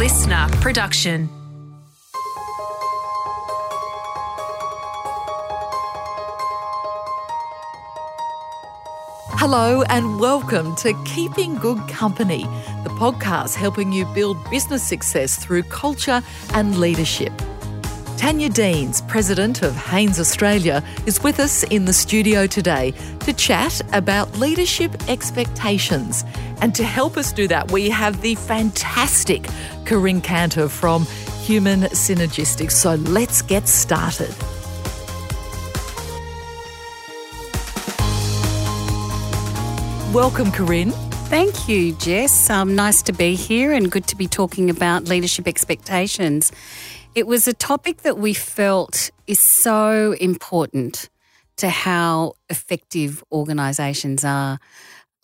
listener production. Hello and welcome to Keeping Good Company, the podcast helping you build business success through culture and leadership. Tanya Deans, President of Hanes Australia, is with us in the studio today to chat about leadership expectations. And to help us do that, we have the fantastic Corinne Canter from Human Synergistics. So let's get started. Welcome, Corinne. Thank you, Jess. Um, nice to be here and good to be talking about leadership expectations. It was a topic that we felt is so important to how effective organisations are.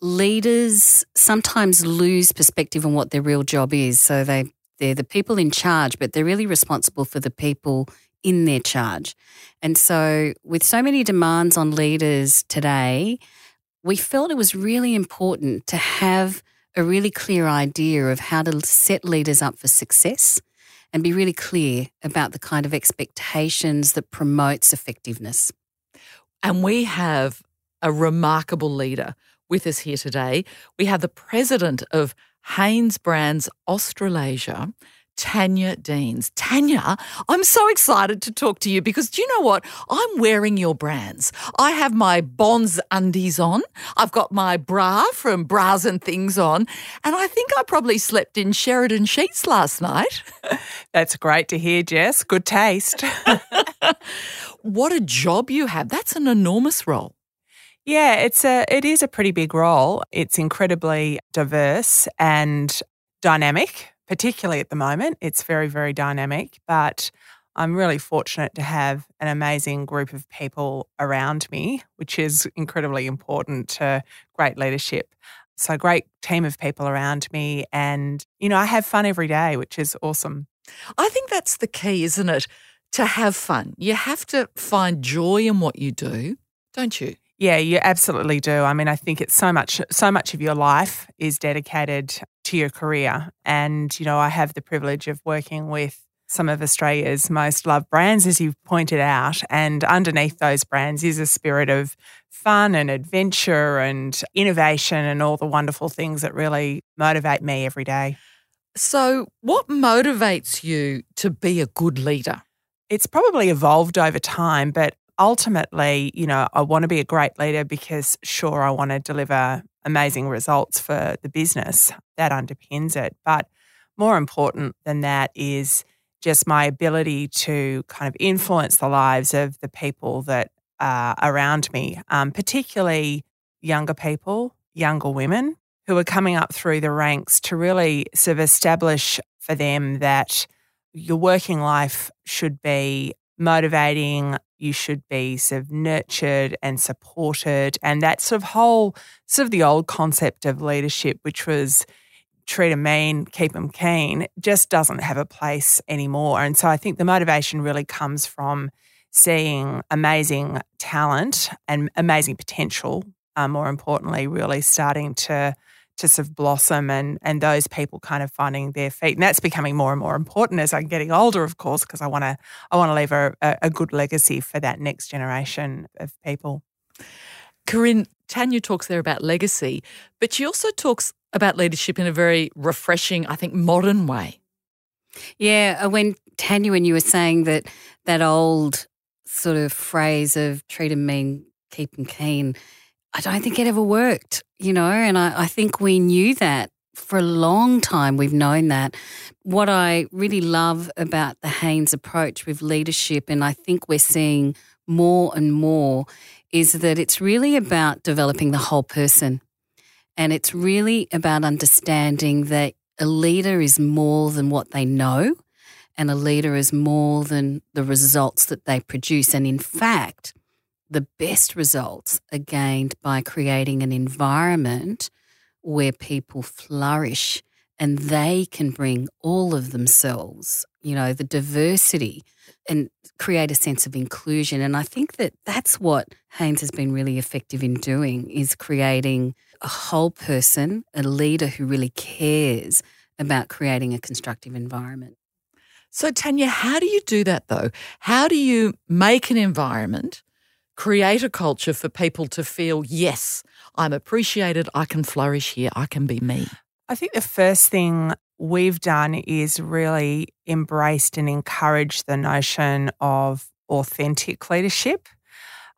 Leaders sometimes lose perspective on what their real job is. So they, they're the people in charge, but they're really responsible for the people in their charge. And so, with so many demands on leaders today, we felt it was really important to have a really clear idea of how to set leaders up for success and be really clear about the kind of expectations that promotes effectiveness. And we have a remarkable leader with us here today. We have the president of Hanes Brands Australasia, Tanya Deans. Tanya, I'm so excited to talk to you because do you know what? I'm wearing your brands. I have my Bonds undies on. I've got my bra from Bras and Things on. And I think I probably slept in Sheridan sheets last night. That's great to hear, Jess. Good taste. what a job you have. That's an enormous role. Yeah, it's a it is a pretty big role. It's incredibly diverse and dynamic particularly at the moment. It's very, very dynamic, but I'm really fortunate to have an amazing group of people around me, which is incredibly important to great leadership. So, great team of people around me. And, you know, I have fun every day, which is awesome. I think that's the key, isn't it? To have fun. You have to find joy in what you do, don't you? Yeah, you absolutely do. I mean, I think it's so much so much of your life is dedicated to your career. And, you know, I have the privilege of working with some of Australia's most loved brands, as you've pointed out. And underneath those brands is a spirit of fun and adventure and innovation and all the wonderful things that really motivate me every day. So, what motivates you to be a good leader? It's probably evolved over time, but ultimately, you know, I want to be a great leader because, sure, I want to deliver amazing results for the business. That underpins it. But more important than that is just my ability to kind of influence the lives of the people that are around me, um, particularly younger people, younger women who are coming up through the ranks to really sort of establish for them that your working life should be motivating. You should be sort of nurtured and supported. And that sort of whole, sort of the old concept of leadership, which was treat them mean, keep them keen, just doesn't have a place anymore. And so I think the motivation really comes from seeing amazing talent and amazing potential, uh, more importantly, really starting to to sort of blossom and and those people kind of finding their feet. And that's becoming more and more important as I'm getting older, of course, because I want to I want to leave a, a good legacy for that next generation of people. Corinne, Tanya talks there about legacy, but she also talks about leadership in a very refreshing, I think, modern way. Yeah, uh, when Tanya, when you were saying that that old sort of phrase of treat them mean, keep them keen, I don't think it ever worked, you know, and I, I think we knew that for a long time. We've known that. What I really love about the Hanes approach with leadership, and I think we're seeing more and more, is that it's really about developing the whole person. And it's really about understanding that a leader is more than what they know, and a leader is more than the results that they produce. And in fact, the best results are gained by creating an environment where people flourish and they can bring all of themselves, you know, the diversity and create a sense of inclusion. And I think that that's what Hanes has been really effective in doing is creating a whole person, a leader who really cares about creating a constructive environment. So, Tanya, how do you do that though? How do you make an environment, create a culture for people to feel, yes, I'm appreciated, I can flourish here, I can be me? I think the first thing we've done is really embraced and encouraged the notion of authentic leadership.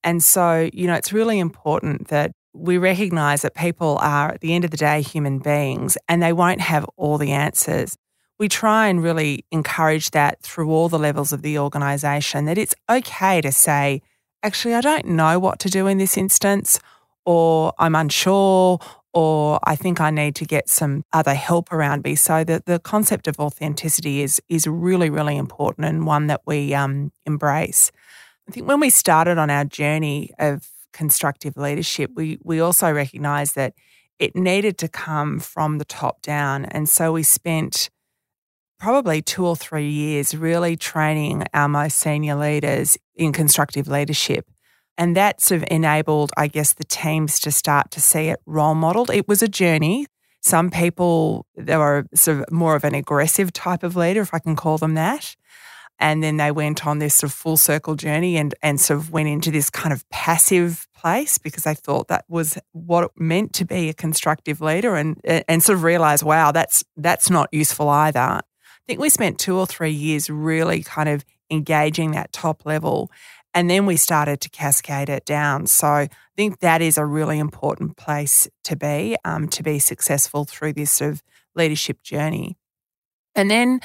And so, you know, it's really important that we recognize that people are, at the end of the day, human beings and they won't have all the answers. We try and really encourage that through all the levels of the organization that it's okay to say, actually, I don't know what to do in this instance, or I'm unsure, or I think I need to get some other help around me. So the, the concept of authenticity is is really, really important and one that we um, embrace. I think when we started on our journey of constructive leadership, we we also recognised that it needed to come from the top down. And so we spent probably two or three years really training our most senior leaders in constructive leadership. And that sort of enabled, I guess, the teams to start to see it role modeled. It was a journey. Some people, they were sort of more of an aggressive type of leader, if I can call them that. And then they went on this sort of full circle journey and, and sort of went into this kind of passive place because they thought that was what it meant to be a constructive leader and, and sort of realized, wow, that's, that's not useful either. Think we spent two or three years really kind of engaging that top level and then we started to cascade it down. So I think that is a really important place to be, um, to be successful through this sort of leadership journey. And then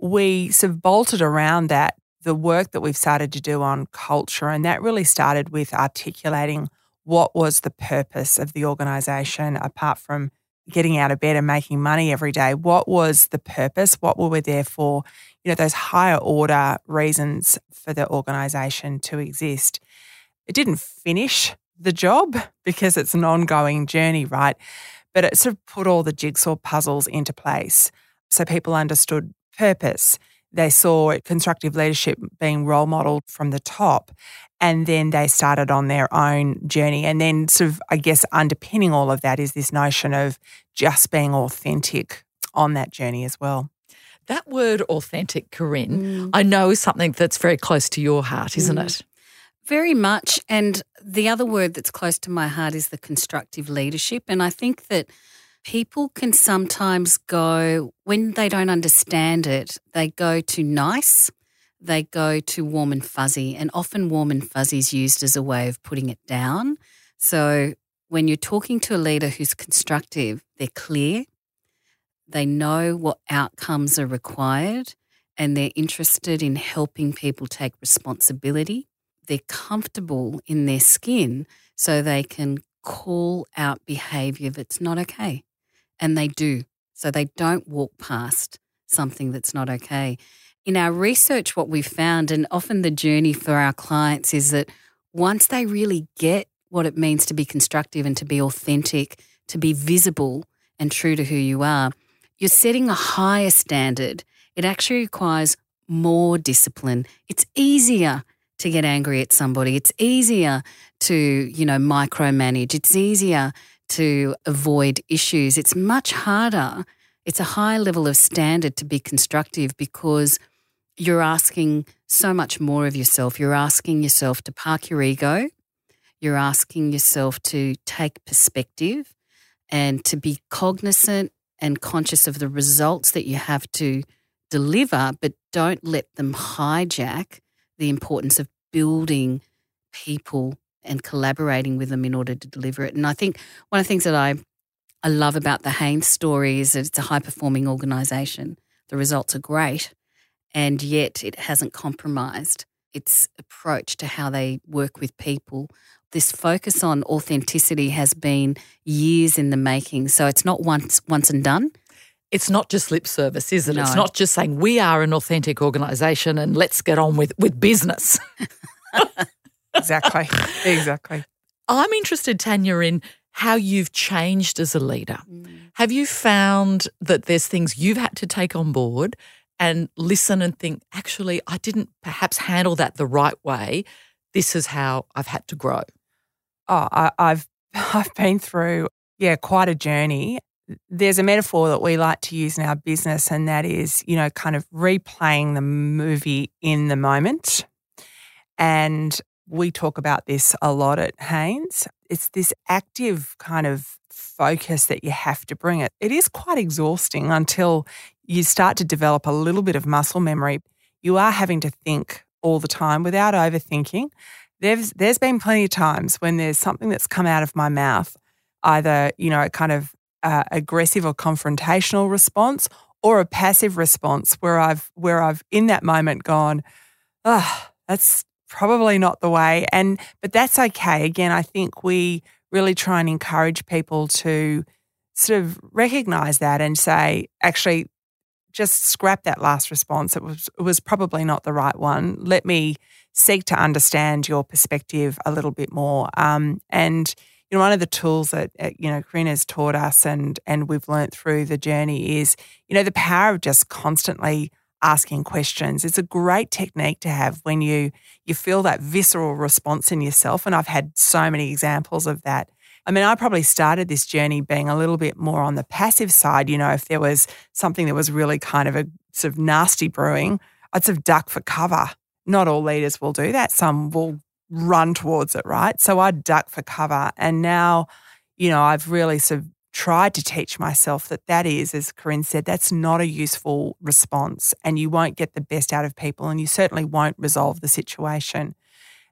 we sort of bolted around that the work that we've started to do on culture. And that really started with articulating what was the purpose of the organization apart from getting out of bed and making money every day. What was the purpose? What were we there for? You know, those higher order reasons for the organization to exist. It didn't finish the job because it's an ongoing journey, right? But it sort of put all the jigsaw puzzles into place. So people understood purpose. They saw constructive leadership being role modeled from the top. And then they started on their own journey. And then, sort of, I guess, underpinning all of that is this notion of just being authentic on that journey as well. That word authentic, Corinne, mm. I know is something that's very close to your heart, isn't mm. it? Very much. And the other word that's close to my heart is the constructive leadership. And I think that people can sometimes go, when they don't understand it, they go to nice they go to warm and fuzzy, and often warm and fuzzy is used as a way of putting it down. So when you're talking to a leader who's constructive, they're clear, they know what outcomes are required, and they're interested in helping people take responsibility. They're comfortable in their skin so they can call out behavior that's not okay. And they do. So they don't walk past something that's not okay in our research, what we've found, and often the journey for our clients, is that once they really get what it means to be constructive and to be authentic, to be visible and true to who you are, you're setting a higher standard. It actually requires more discipline. It's easier to get angry at somebody. It's easier to, you know, micromanage. It's easier to avoid issues. It's much harder. It's a high level of standard to be constructive because you're asking so much more of yourself. You're asking yourself to park your ego. You're asking yourself to take perspective and to be cognizant and conscious of the results that you have to deliver, but don't let them hijack the importance of building people and collaborating with them in order to deliver it. And I think one of the things that I I love about the Hanes story is that it's a high performing organization. The results are great, and yet it hasn't compromised its approach to how they work with people. This focus on authenticity has been years in the making. So it's not once once and done. It's not just lip service, is it? No. It's not just saying we are an authentic organisation and let's get on with, with business. exactly. Exactly. I'm interested, Tanya, in how you've changed as a leader. Mm. Have you found that there's things you've had to take on board and listen and think, actually, I didn't perhaps handle that the right way. This is how I've had to grow. Oh, I, I've I've been through, yeah, quite a journey. there's a metaphor that we like to use in our business, and that is, you know, kind of replaying the movie in the moment. And we talk about this a lot at Hanes. It's this active kind of focus that you have to bring it. It is quite exhausting until you start to develop a little bit of muscle memory. You are having to think all the time without overthinking. There's there's been plenty of times when there's something that's come out of my mouth, either you know, a kind of uh, aggressive or confrontational response, or a passive response where I've where I've in that moment gone, oh, that's probably not the way. And but that's okay. Again, I think we really try and encourage people to sort of recognize that and say, actually, just scrap that last response. It was it was probably not the right one. Let me seek to understand your perspective a little bit more. Um, and you know, one of the tools that uh, you know Corinne has taught us and and we've learnt through the journey is you know the power of just constantly asking questions. It's a great technique to have when you you feel that visceral response in yourself. And I've had so many examples of that. I mean, I probably started this journey being a little bit more on the passive side. You know, if there was something that was really kind of a sort of nasty brewing, I'd sort of duck for cover. Not all leaders will do that. Some will run towards it, right? So I'd duck for cover. And now, you know, I've really sort of tried to teach myself that that is, as Corinne said, that's not a useful response and you won't get the best out of people and you certainly won't resolve the situation.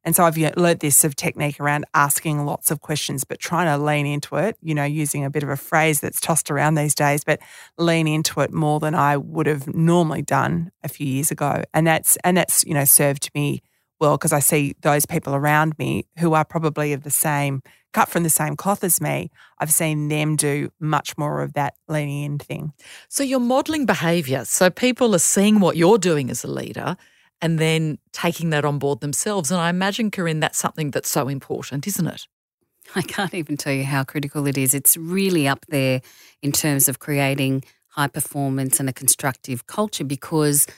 And so I've learnt this of technique around asking lots of questions, but trying to lean into it, you know, using a bit of a phrase that's tossed around these days, but lean into it more than I would have normally done a few years ago. And that's, and that's, you know, served me well because I see those people around me who are probably of the same cut from the same cloth as me, I've seen them do much more of that leaning in thing. So you're modeling behavior. So people are seeing what you're doing as a leader and then taking that on board themselves. And I imagine, Corinne, that's something that's so important, isn't it? I can't even tell you how critical it is. It's really up there in terms of creating high performance and a constructive culture because –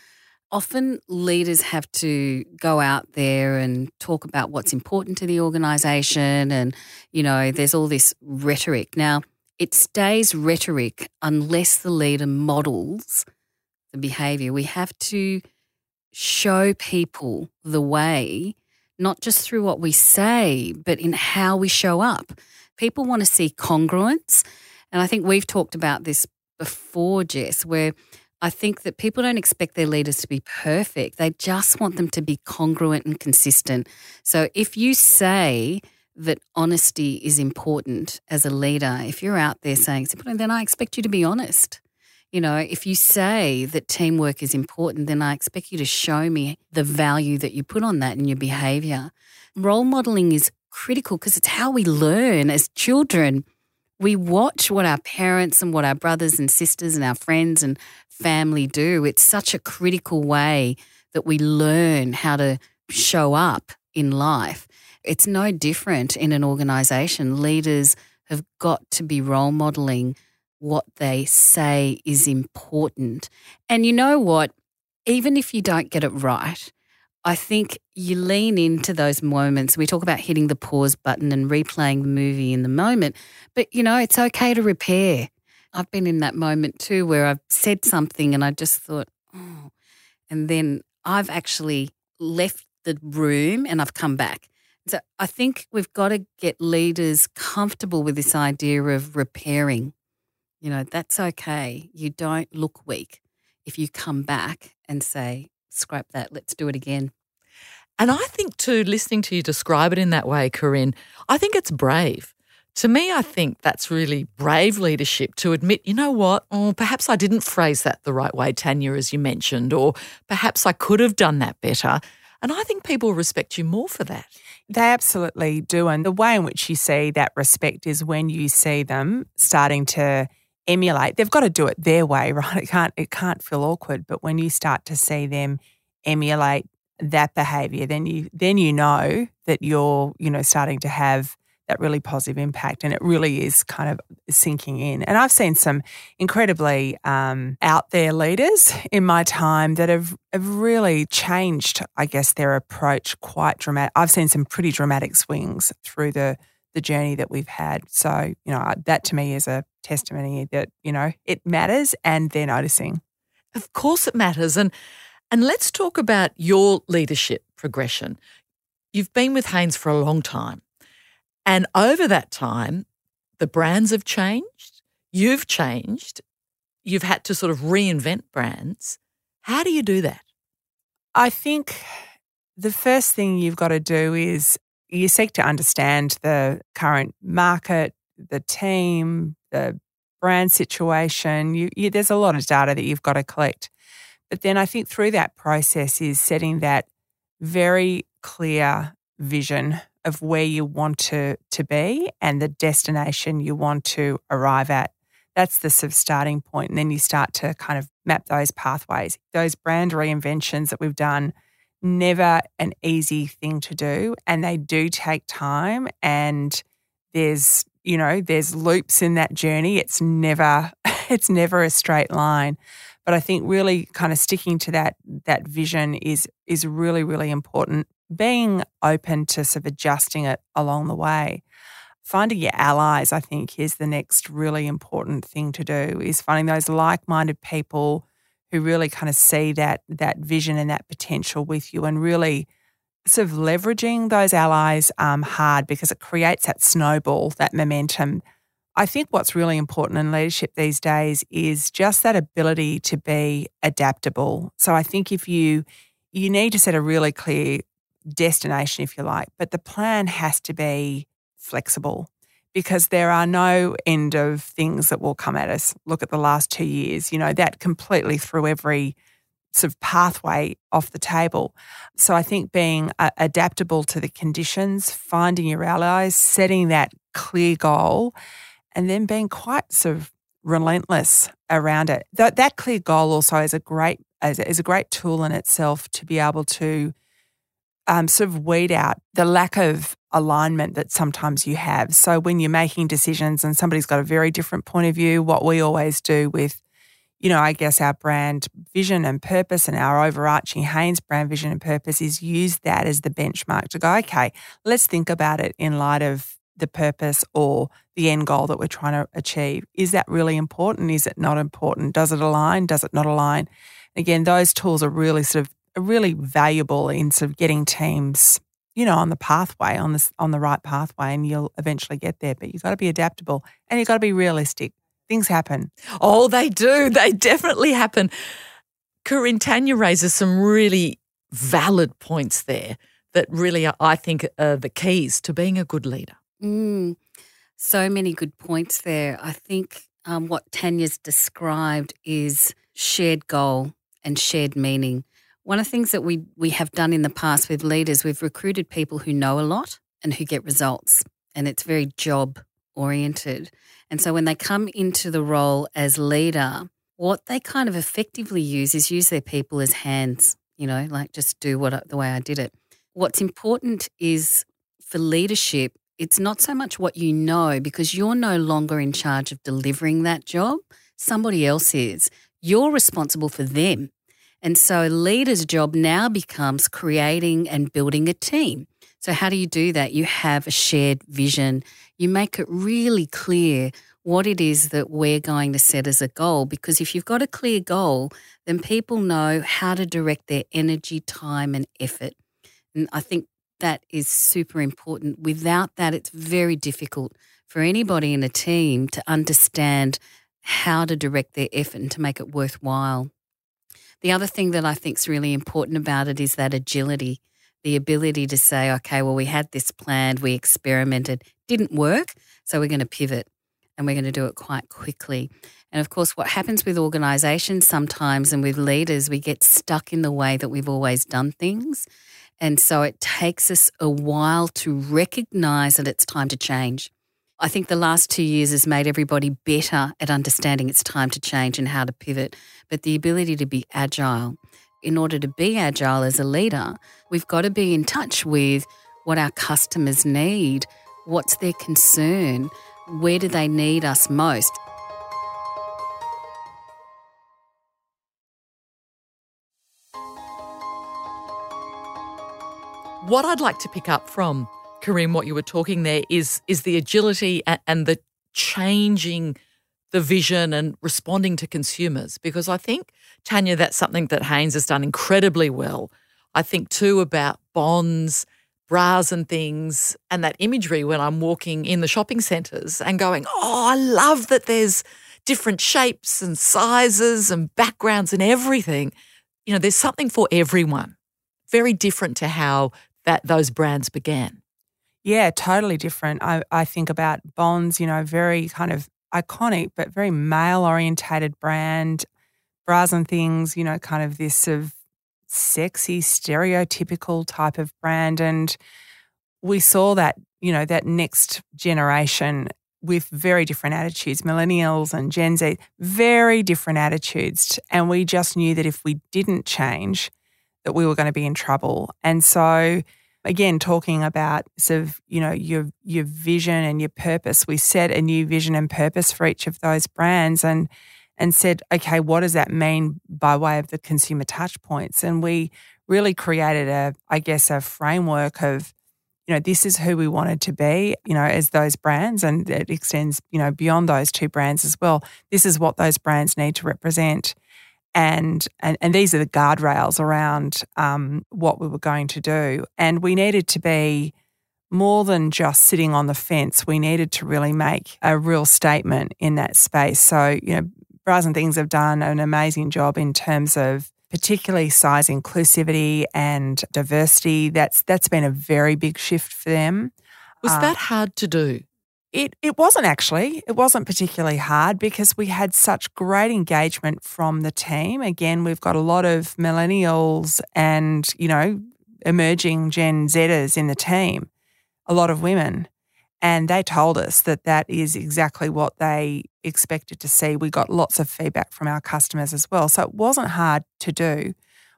often leaders have to go out there and talk about what's important to the organization and you know there's all this rhetoric. Now it stays rhetoric unless the leader models the behavior. We have to show people the way not just through what we say but in how we show up. People want to see congruence and i think we've talked about this before jess where I think that people don't expect their leaders to be perfect. They just want them to be congruent and consistent. So if you say that honesty is important as a leader, if you're out there saying then I expect you to be honest. You know, if you say that teamwork is important, then I expect you to show me the value that you put on that in your behavior. Role modeling is critical because it's how we learn as children we watch what our parents and what our brothers and sisters and our friends and family do. It's such a critical way that we learn how to show up in life. It's no different in an organization. Leaders have got to be role modeling what they say is important. And you know what? Even if you don't get it right, I think you lean into those moments. We talk about hitting the pause button and replaying the movie in the moment, but you know, it's okay to repair. I've been in that moment too where I've said something and I just thought, oh, and then I've actually left the room and I've come back. So I think we've got to get leaders comfortable with this idea of repairing. You know, that's okay. You don't look weak if you come back and say, scrap that, let's do it again. And I think, too, listening to you describe it in that way, Corinne, I think it's brave. To me, I think that's really brave leadership to admit, you know what, oh, perhaps I didn't phrase that the right way, Tanya, as you mentioned, or perhaps I could have done that better. And I think people respect you more for that. They absolutely do. And the way in which you see that respect is when you see them starting to emulate. They've got to do it their way, right? It can't it can't feel awkward. But when you start to see them emulate that behavior, then you then you know that you're, you know, starting to have that really positive impact. And it really is kind of sinking in. And I've seen some incredibly um, out there leaders in my time that have, have really changed, I guess, their approach quite dramatic. I've seen some pretty dramatic swings through the the journey that we've had. So, you know, that to me is a testimony that, you know, it matters and they're noticing. Of course it matters. And and let's talk about your leadership progression. You've been with Hanes for a long time. And over that time, the brands have changed, you've changed, you've had to sort of reinvent brands. How do you do that? I think the first thing you've got to do is you seek to understand the current market, the team, the brand situation. You, you, there's a lot of data that you've got to collect. But then I think through that process is setting that very clear vision of where you want to, to be and the destination you want to arrive at. That's the sort of starting point. And then you start to kind of map those pathways. Those brand reinventions that we've done, never an easy thing to do. And they do take time. And there's, you know, there's loops in that journey. It's never, it's never a straight line. But I think really kind of sticking to that that vision is is really really important. Being open to sort of adjusting it along the way. Finding your allies, I think, is the next really important thing to do. Is finding those like-minded people who really kind of see that that vision and that potential with you, and really sort of leveraging those allies um, hard because it creates that snowball, that momentum I think what's really important in leadership these days is just that ability to be adaptable. So I think if you you need to set a really clear destination if you like, but the plan has to be flexible because there are no end of things that will come at us. Look at the last 2 years, you know, that completely threw every sort of pathway off the table. So I think being uh, adaptable to the conditions, finding your allies, setting that clear goal and then being quite sort of relentless around it. That, that clear goal also is a great is a great tool in itself to be able to um, sort of weed out the lack of alignment that sometimes you have. So when you're making decisions and somebody's got a very different point of view, what we always do with, you know, I guess our brand vision and purpose and our overarching Hanes brand vision and purpose is use that as the benchmark to go, okay, let's think about it in light of the purpose or the end goal that we're trying to achieve. Is that really important? Is it not important? Does it align? Does it not align? Again, those tools are really sort of are really valuable in sort of getting teams, you know, on the pathway, on this on the right pathway, and you'll eventually get there. But you've got to be adaptable and you've got to be realistic. Things happen. Oh, they do. They definitely happen. Corinne Tanya raises some really valid points there that really, I think, are the keys to being a good leader. Mm, so many good points there. I think um, what Tanya's described is shared goal and shared meaning. One of the things that we, we have done in the past with leaders, we've recruited people who know a lot and who get results, and it's very job oriented. And so when they come into the role as leader, what they kind of effectively use is use their people as hands, you know, like just do what the way I did it. What's important is for leadership it's not so much what you know because you're no longer in charge of delivering that job. Somebody else is. You're responsible for them. And so, a leader's job now becomes creating and building a team. So, how do you do that? You have a shared vision. You make it really clear what it is that we're going to set as a goal. Because if you've got a clear goal, then people know how to direct their energy, time, and effort. And I think that is super important. Without that, it's very difficult for anybody in a team to understand how to direct their effort and to make it worthwhile. The other thing that I think is really important about it is that agility, the ability to say, okay, well, we had this planned, we experimented, didn't work, so we're going to pivot and we're going to do it quite quickly. And of course, what happens with organizations sometimes and with leaders, we get stuck in the way that we've always done things. And so it takes us a while to recognize that it's time to change. I think the last two years has made everybody better at understanding it's time to change and how to pivot. But the ability to be agile, in order to be agile as a leader, we've got to be in touch with what our customers need, what's their concern, where do they need us most. What I'd like to pick up from Corinne, what you were talking there is is the agility and, the changing the vision and responding to consumers. Because I think, Tanya, that's something that Hanes has done incredibly well. I think too about bonds, bras and things, and that imagery when I'm walking in the shopping centres and going, oh, I love that there's different shapes and sizes and backgrounds and everything. You know, there's something for everyone. Very different to how that those brands began. Yeah, totally different. I, I think about Bonds, you know, very kind of iconic, but very male orientated brand. Bras and things, you know, kind of this of sexy, stereotypical type of brand. And we saw that, you know, that next generation with very different attitudes, millennials and Gen Z, very different attitudes. And we just knew that if we didn't change, that we were going to be in trouble. And so again talking about sort of you know your your vision and your purpose we set a new vision and purpose for each of those brands and and said okay what does that mean by way of the consumer touch points? And we really created a i guess a framework of you know this is who we wanted to be you know as those brands and it extends you know beyond those two brands as well. This is what those brands need to represent and and, and these are the guardrails around um, what we were going to do. And we needed to be more than just sitting on the fence. We needed to really make a real statement in that space. So you know, Bras and Things have done an amazing job in terms of particularly size inclusivity and diversity. That's that's been a very big shift for them. Was uh, that hard to do? It it wasn't actually. It wasn't particularly hard because we had such great engagement from the team. Again, we've got a lot of millennials and, you know, emerging Gen Zers in the team, a lot of women. And they told us that that is exactly what they expected to see. We got lots of feedback from our customers as well. So it wasn't hard to do.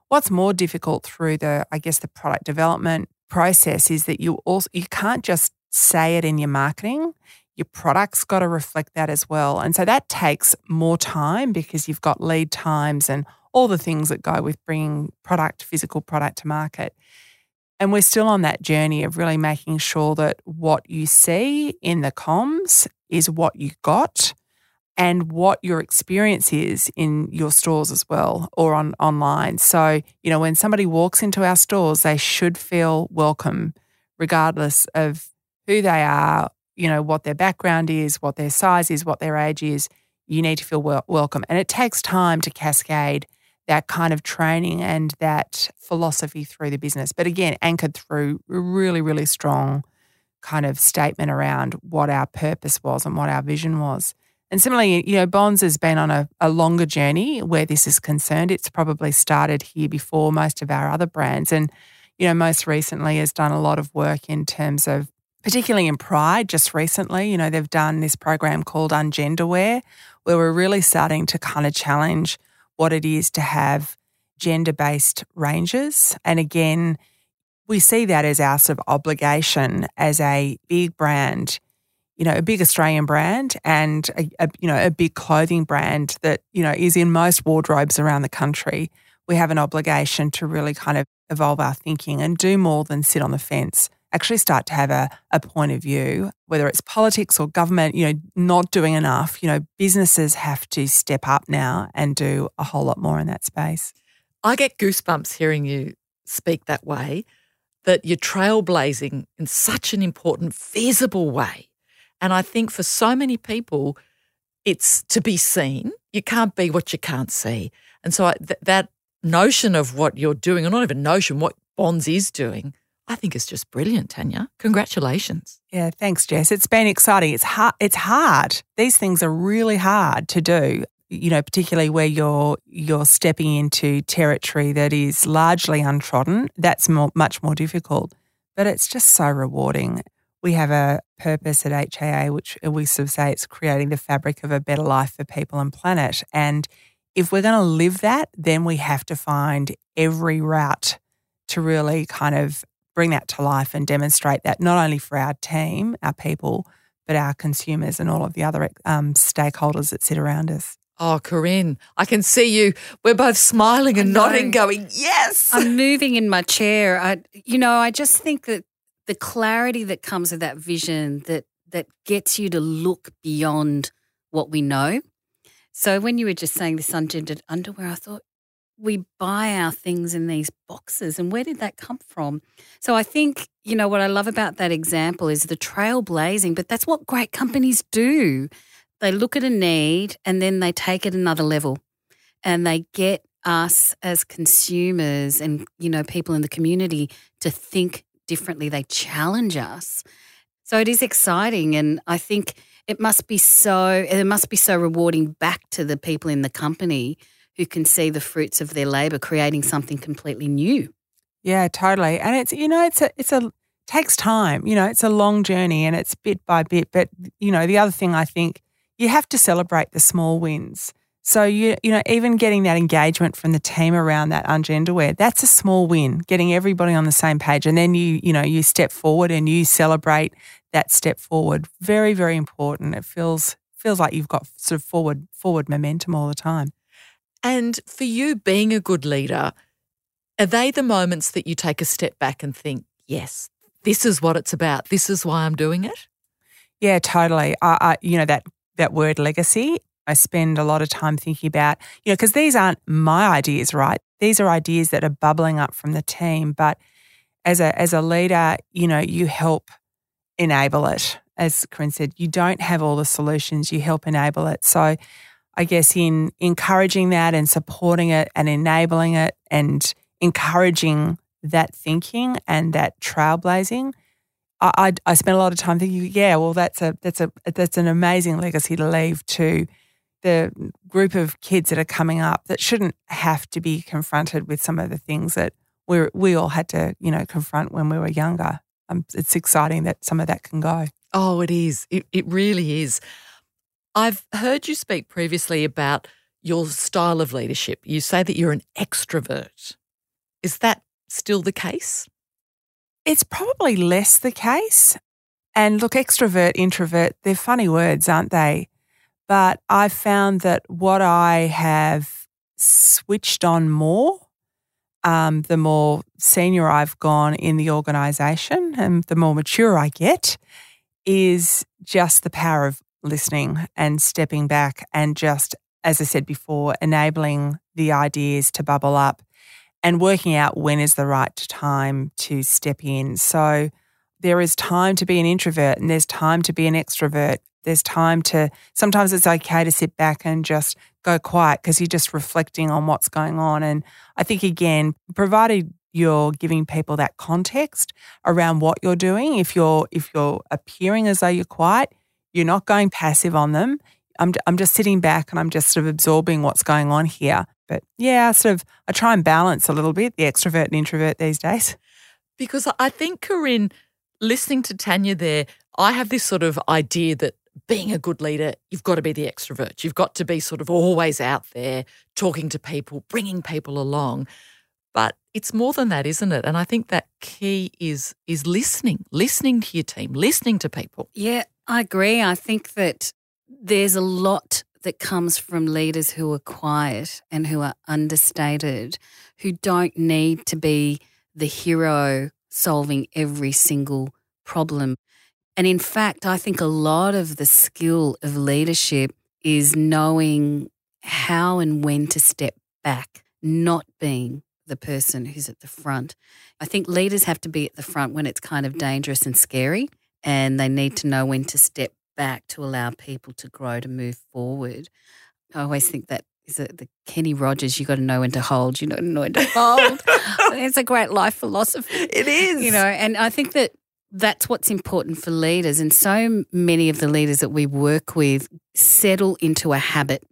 What's more difficult through the, I guess, the product development process is that you also you can't just say it in your marketing. Your product's got to reflect that as well. And so that takes more time because you've got lead times and all the things that go with bringing product, physical product to market. And we're still on that journey of really making sure that what you see in the comms is what you got and what your experience is in your stores as well or on online. So, you know, when somebody walks into our stores, they should feel welcome regardless of who they are, you know, what their background is, what their size is, what their age is. You need to feel wel- welcome. And it takes time to cascade that kind of training and that philosophy through the business. But again, anchored through a really, really strong kind of statement around what our purpose was and what our vision was. And similarly, you know, Bonds has been on a, a longer journey where this is concerned. It's probably started here before most of our other brands. And, you know, most recently has done a lot of work in terms of particularly in Pride just recently. You know, they've done this program called Ungenderwear, where we're really starting to kind of challenge what it is to have gender based ranges. And again, we see that as our sort of obligation as a big brand, you know, a big Australian brand and a, a, you know a big clothing brand that you know is in most wardrobes around the country. We have an obligation to really kind of evolve our thinking and do more than sit on the fence actually start to have a, a point of view, whether it's politics or government, you know, not doing enough. You know, businesses have to step up now and do a whole lot more in that space. I get goosebumps hearing you speak that way, that you're trailblazing in such an important, feasible way. And I think for so many people, it's to be seen. You can't be what you can't see. And so I, th- that notion of what you're doing, or not even notion, what Bonds is doing, I think it's just brilliant, Tanya. Congratulations. Yeah, thanks, Jess. It's been exciting. It's hard. It's hard. These things are really hard to do. You know, particularly where you're you're stepping into territory that is largely untrodden. That's more, much more difficult, but it's just so rewarding. We have a purpose at HBA, which we sort of say it's creating the fabric of a better life for people and planet. And if we're going to live that, then we have to find every route to really kind of bring that to life and demonstrate that not only for our team, our people, but our consumers and all of the other um, stakeholders that sit around us. Oh, Corinne, I can see you. We're both smiling and nodding, going, yes. I'm moving in my chair. I, you know, I just think that the clarity that comes with that vision that that gets you to look beyond what we know. So when you were just saying this ungendered underwear, I thought we buy our things in these boxes and where did that come from? So I think, you know, what I love about that example is the trailblazing, but that's what great companies do. They look at a need and then they take it another level and they get us as consumers and, you know, people in the community to think differently. They challenge us. So it is exciting. And I think it must be so, it must be so rewarding back to the people in the company who can see the fruits of their labor creating something completely new. Yeah, totally. And it's, you know, it's a, it's a, takes time. You know, it's a long journey and it's bit by bit. But, you know, the other thing I think you have to celebrate the small wins. So you you know even getting that engagement from the team around that ungenderwear that's a small win. Getting everybody on the same page, and then you you know you step forward and you celebrate that step forward. Very very important. It feels feels like you've got sort of forward forward momentum all the time. And for you, being a good leader, are they the moments that you take a step back and think, yes, this is what it's about. This is why I'm doing it. Yeah, totally. I, I you know that that word legacy I spend a lot of time thinking about, you know, because these aren't my ideas, right? These are ideas that are bubbling up from the team. But as a as a leader, you know, you help enable it. As Corinne said, you don't have all the solutions, you help enable it. So I guess in encouraging that and supporting it and enabling it and encouraging that thinking and that trailblazing, I, I, I spent a lot of time thinking, yeah, well, that's a that's a that's an amazing legacy to leave to the group of kids that are coming up that shouldn't have to be confronted with some of the things that we we all had to you know confront when we were younger. Um, it's exciting that some of that can go. Oh, it is. It, it really is. I've heard you speak previously about your style of leadership. You say that you're an extrovert. Is that still the case? It's probably less the case. And look, extrovert, introvert, they're funny words, aren't they? But I've found that what I have switched on more, um, the more senior I've gone in the organization and the more mature I get, is just the power of listening and stepping back and just, as I said before, enabling the ideas to bubble up and working out when is the right time to step in. So there is time to be an introvert and there's time to be an extrovert there's time to, sometimes it's okay to sit back and just go quiet because you're just reflecting on what's going on. And I think, again, provided you're giving people that context around what you're doing, if you're, if you're appearing as though you're quiet, you're not going passive on them. I'm, I'm just sitting back and I'm just sort of absorbing what's going on here. But yeah, sort of, I try and balance a little bit the extrovert and introvert these days. Because I think, Corinne, listening to Tanya there, I have this sort of idea that being a good leader, you've got to be the extrovert. You've got to be sort of always out there talking to people, bringing people along. But it's more than that, isn't it? And I think that key is is listening, listening to your team, listening to people. Yeah, I agree. I think that there's a lot that comes from leaders who are quiet and who are understated, who don't need to be the hero solving every single problem. And in fact, I think a lot of the skill of leadership is knowing how and when to step back, not being the person who's at the front. I think leaders have to be at the front when it's kind of dangerous and scary, and they need to know when to step back to allow people to grow to move forward. I always think that is it the Kenny Rogers, you got to know when to hold, you know, know when to fold. it's a great life philosophy. It is. You know, and I think that that's what's important for leaders. And so many of the leaders that we work with settle into a habit.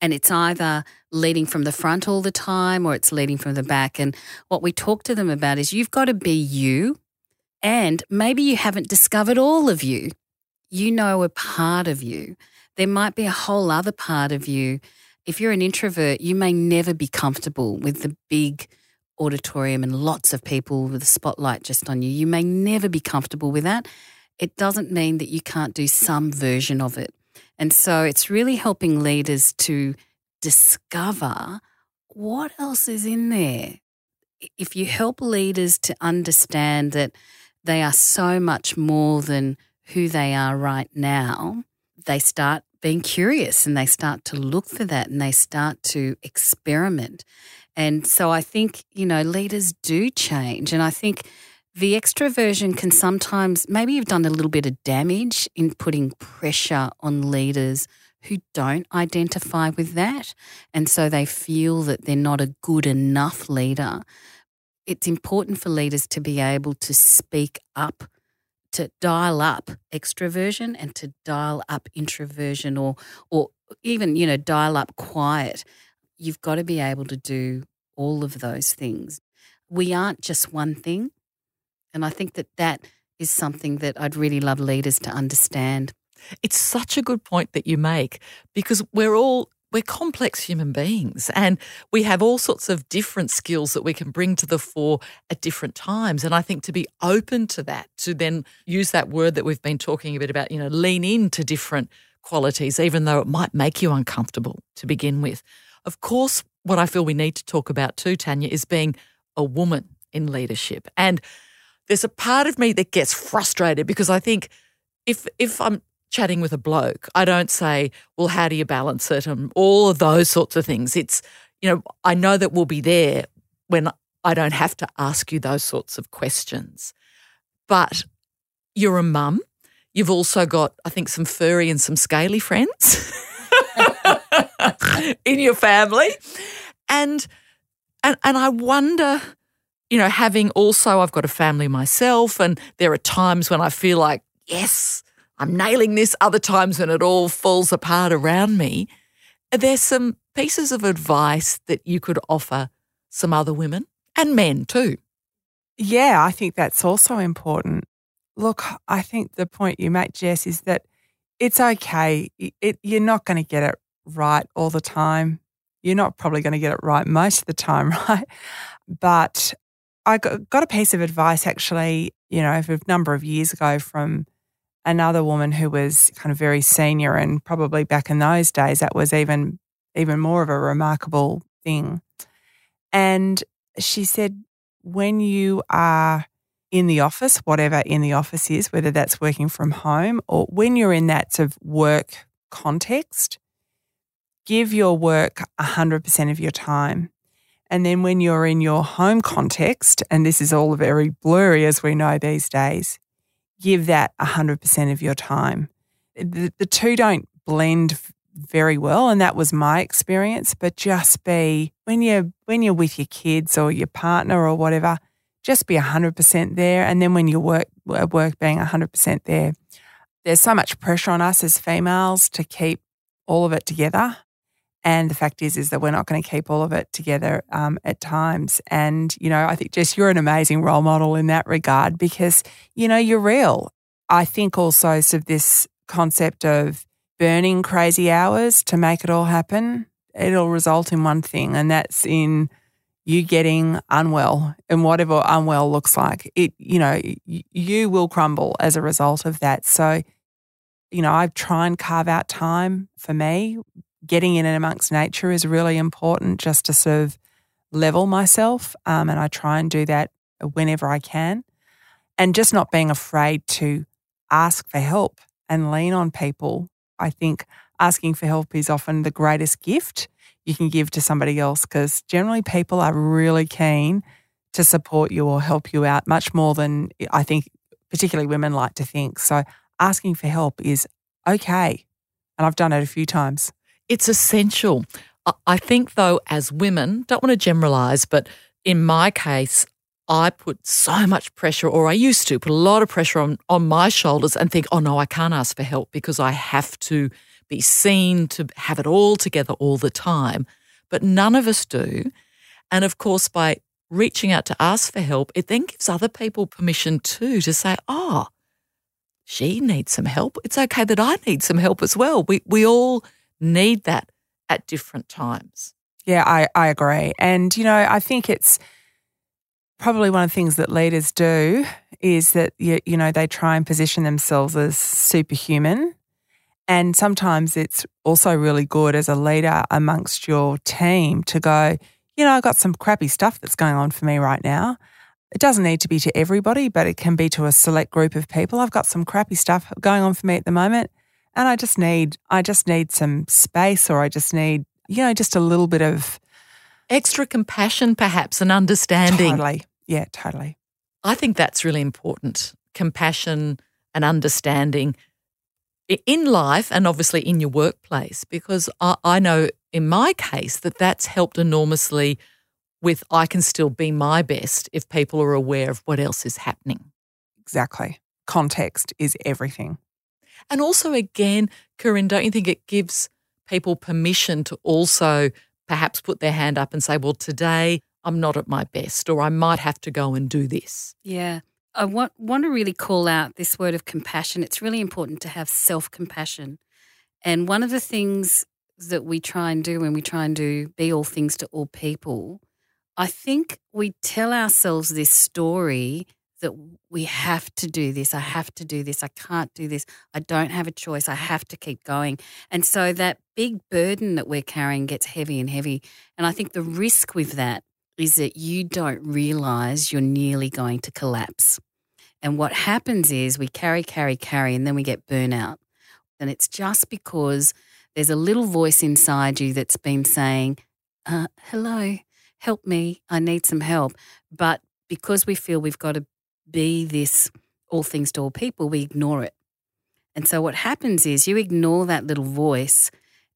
And it's either leading from the front all the time or it's leading from the back. And what we talk to them about is you've got to be you. And maybe you haven't discovered all of you. You know a part of you. There might be a whole other part of you. If you're an introvert, you may never be comfortable with the big, auditorium and lots of people with a spotlight just on you. You may never be comfortable with that. It doesn't mean that you can't do some version of it. And so it's really helping leaders to discover what else is in there. If you help leaders to understand that they are so much more than who they are right now, they start being curious and they start to look for that and they start to experiment. And so I think, you know, leaders do change. And I think the extroversion can sometimes, maybe you've done a little bit of damage in putting pressure on leaders who don't identify with that. And so they feel that they're not a good enough leader. It's important for leaders to be able to speak up, to dial up extroversion and to dial up introversion or, or even, you know, dial up quiet. You've got to be able to do all of those things. We aren't just one thing. And I think that that is something that I'd really love leaders to understand. It's such a good point that you make because we're all we're complex human beings and we have all sorts of different skills that we can bring to the fore at different times. And i think to be open to that to then use that word that we've been talking a bit about you know lean into different qualities even though it might make you uncomfortable to begin with. Of course what i feel we need to talk about too tanya is being a woman in leadership. And there's a part of me that gets frustrated because I think if if I'm chatting with a bloke, I don't say, "Well, how do you balance it?" and all of those sorts of things. It's you know, I know that we'll be there when I don't have to ask you those sorts of questions. But you're a mum. You've also got, I think, some furry and some scaly friends in your family. And and and I wonder you know, having also, I've got a family myself, and there are times when I feel like, yes, I'm nailing this, other times when it all falls apart around me. Are there some pieces of advice that you could offer some other women and men too? Yeah, I think that's also important. Look, I think the point you make, Jess, is that it's okay. It, you're not going to get it right all the time. You're not probably going to get it right most of the time, right? But I got a piece of advice actually, you know, a number of years ago from another woman who was kind of very senior and probably back in those days that was even even more of a remarkable thing. And she said when you are in the office, whatever in the office is, whether that's working from home or when you're in that sort of work context, give your work 100% of your time. And then when you're in your home context, and this is all very blurry as we know these days, give that 100% of your time. The, the two don't blend very well and that was my experience but just be when you when you're with your kids or your partner or whatever just be 100% there and then when you work work being 100% there there's so much pressure on us as females to keep all of it together and the fact is, is that we're not going to keep all of it together um, at times. And, you know, I think, Jess, you're an amazing role model in that regard because, you know, you're real. I think also of this concept of burning crazy hours to make it all happen, it'll result in one thing, and that's in you getting unwell and whatever unwell looks like. It, you know, you will crumble as a result of that. So, you know, I try and carve out time for me getting in and amongst nature is really important just to sort of level myself. Um, and I try and do that whenever I can. And just not being afraid to ask for help and lean on people. I think asking for help is often the greatest gift you can give to somebody else because generally people are really keen to support you or help you out much more than I think, particularly women like to think. So asking for help is okay. And I've done it a few times. It's essential. I think, though, as women, don't want to generalize, but in my case, I put so much pressure, or I used to put a lot of pressure on, on my shoulders and think, oh no, I can't ask for help because I have to be seen to have it all together all the time. But none of us do. And of course, by reaching out to ask for help, it then gives other people permission too to say, oh, she needs some help. It's okay that I need some help as well. We, we all need that at different times. Yeah, I, I agree. And, you know, I think it's probably one of the things that leaders do is that, you, you know, they try and position themselves as superhuman. And sometimes it's also really good as a leader amongst your team to go, you know, I've got some crappy stuff that's going on for me right now. it doesn't need to be to everybody, but it can be to a select group of people. I've got some crappy stuff going on for me at the moment, and I just need I just need some space, or I just need you know just a little bit of extra compassion, perhaps, and understanding. Totally, yeah, totally. I think that's really important. Compassion and understanding in life and obviously in your workplace, because I, I know in my case that that's helped enormously with I can still be my best if people are aware of what else is happening. Exactly. Context is everything. And also, again, Corinne, don't you think it gives people permission to also perhaps put their hand up and say, well, today I'm not at my best, or I might have to go and do this? Yeah. I want, want to really call out this word of compassion. It's really important to have self compassion. And one of the things that we try and do when we try and do be all things to all people I think we tell ourselves this story that we have to do this. I have to do this. I can't do this. I don't have a choice. I have to keep going. And so that big burden that we're carrying gets heavy and heavy. And I think the risk with that is that you don't realize you're nearly going to collapse. And what happens is we carry, carry, carry, and then we get burnout. And it's just because there's a little voice inside you that's been saying, uh, hello, help me, I need some help. But because we feel we've got to be this all things to all people, we ignore it. And so what happens is you ignore that little voice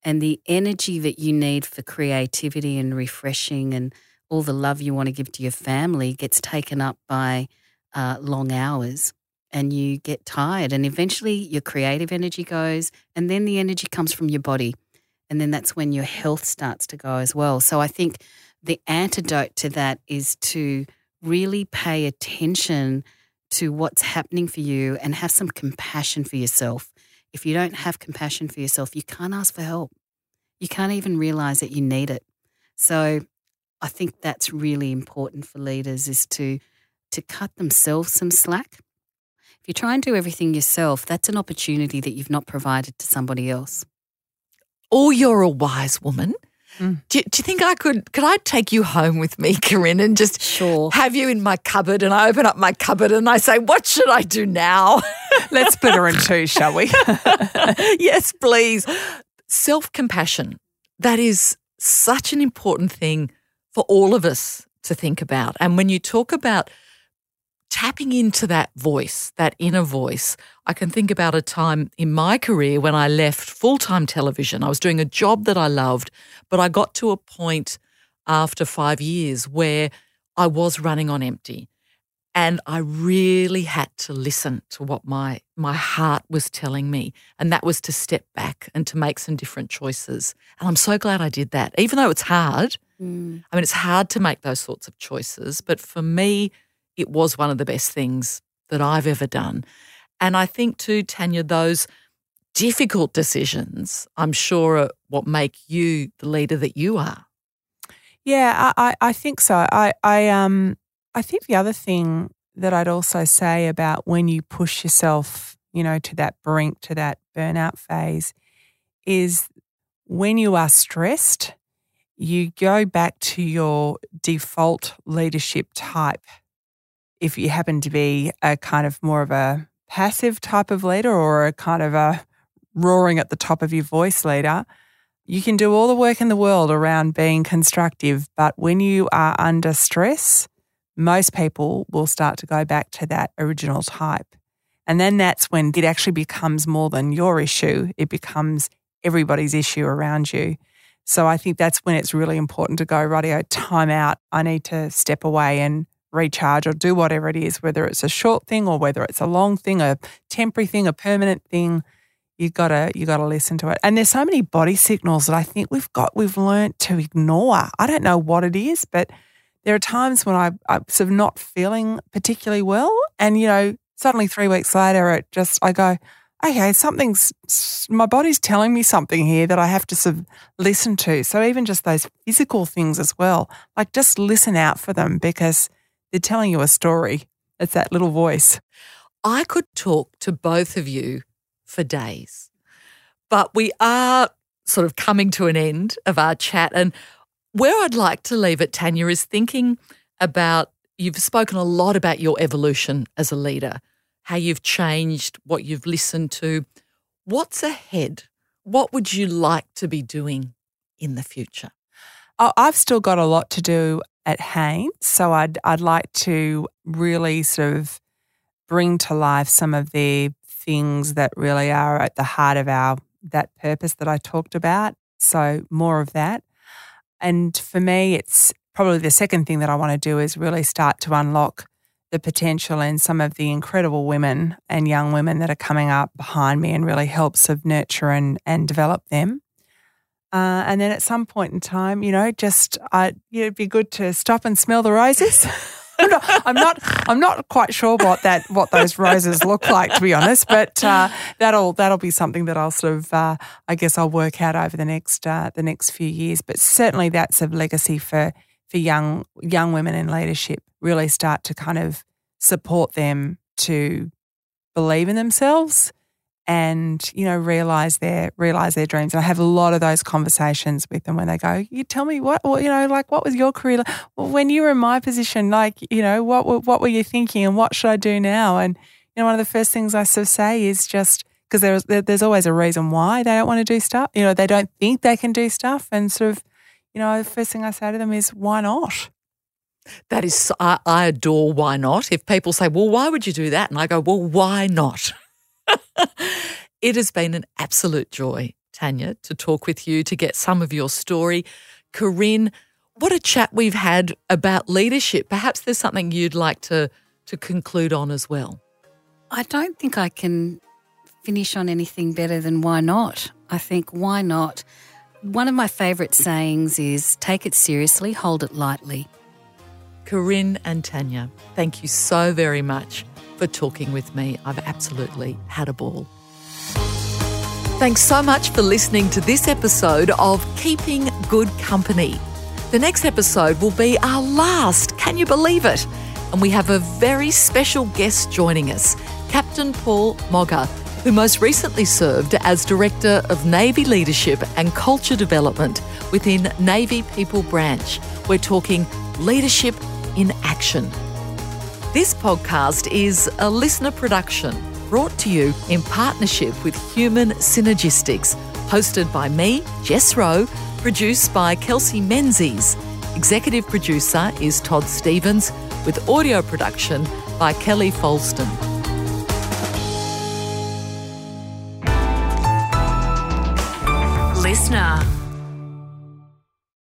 and the energy that you need for creativity and refreshing and all the love you want to give to your family gets taken up by uh, long hours and you get tired and eventually your creative energy goes and then the energy comes from your body and then that's when your health starts to go as well so i think the antidote to that is to really pay attention to what's happening for you and have some compassion for yourself. If you don't have compassion for yourself, you can't ask for help. You can't even realize that you need it. So I think that's really important for leaders is to to cut themselves some slack. If you try and do everything yourself, that's an opportunity that you've not provided to somebody else. Or you're a wise woman Mm. Do, do, you think I could? Could I take you home with me, Corinne, and just sure. have you in my cupboard? And I open up my cupboard and I say, "What should I do now?" Let's put her in two, shall we? yes, please. Self compassion. That is such an important thing for all of us to think about. And when you talk about tapping into that voice, that inner voice. I can think about a time in my career when I left full time television. I was doing a job that I loved, but I got to a point after five years where I was running on empty. And I really had to listen to what my, my heart was telling me. And that was to step back and to make some different choices. And I'm so glad I did that, even though it's hard. Mm. I mean, it's hard to make those sorts of choices. But for me, it was one of the best things that I've ever done. And I think too, Tanya, those difficult decisions, I'm sure, are what make you the leader that you are. Yeah, I, I think so. I, I, um, I think the other thing that I'd also say about when you push yourself, you know, to that brink, to that burnout phase, is when you are stressed, you go back to your default leadership type if you happen to be a kind of more of a passive type of leader or a kind of a roaring at the top of your voice leader, you can do all the work in the world around being constructive. But when you are under stress, most people will start to go back to that original type. And then that's when it actually becomes more than your issue, it becomes everybody's issue around you. So I think that's when it's really important to go, radio, time out. I need to step away and recharge or do whatever it is, whether it's a short thing or whether it's a long thing, a temporary thing, a permanent thing. You gotta you gotta listen to it. And there's so many body signals that I think we've got we've learned to ignore. I don't know what it is, but there are times when I, I'm sort of not feeling particularly well, and you know, suddenly three weeks later, it just I go, okay, something's my body's telling me something here that I have to sort of listen to. So even just those physical things as well, like just listen out for them because they're telling you a story. It's that little voice. I could talk to both of you for days, but we are sort of coming to an end of our chat. And where I'd like to leave it, Tanya, is thinking about You've spoken a lot about your evolution as a leader, how you've changed, what you've listened to. What's ahead? What would you like to be doing in the future? I've still got a lot to do at Hanes, so I'd I'd like to really sort of bring to life some of the things that really are at the heart of our that purpose that I talked about. So more of that. And for me, it's probably the second thing that I want to do is really start to unlock the potential in some of the incredible women and young women that are coming up behind me and really help sort of nurture and, and develop them. Uh, and then at some point in time, you know, just I, it'd be good to stop and smell the roses. I'm, not, I'm not. I'm not quite sure what that what those roses look like, to be honest. But uh, that'll that'll be something that I'll sort of, uh, I guess, I'll work out over the next uh, the next few years. But certainly, that's a legacy for for young young women in leadership. Really start to kind of support them to believe in themselves and you know realize their realize their dreams. And I have a lot of those conversations with them when they go, "You tell me what, what you know, like what was your career well, when you were in my position? Like you know, what what were you thinking, and what should I do now?" And you know, one of the first things I sort of say is just because there's there's always a reason why they don't want to do stuff. You know, they don't think they can do stuff, and sort of, you know, the first thing I say to them is, "Why not?" That is, I, I adore why not. If people say, well, why would you do that? And I go, well, why not? it has been an absolute joy, Tanya, to talk with you, to get some of your story. Corinne, what a chat we've had about leadership. Perhaps there's something you'd like to, to conclude on as well. I don't think I can finish on anything better than why not. I think why not? One of my favourite sayings is take it seriously, hold it lightly. Corinne and Tanya, thank you so very much for talking with me. I've absolutely had a ball. Thanks so much for listening to this episode of Keeping Good Company. The next episode will be our last, can you believe it? And we have a very special guest joining us, Captain Paul Moggach, who most recently served as Director of Navy Leadership and Culture Development within Navy People Branch. We're talking leadership in action. This podcast is a listener production brought to you in partnership with Human Synergistics, hosted by me, Jess Rowe, produced by Kelsey Menzies. Executive producer is Todd Stevens, with audio production by Kelly Folston. Listener.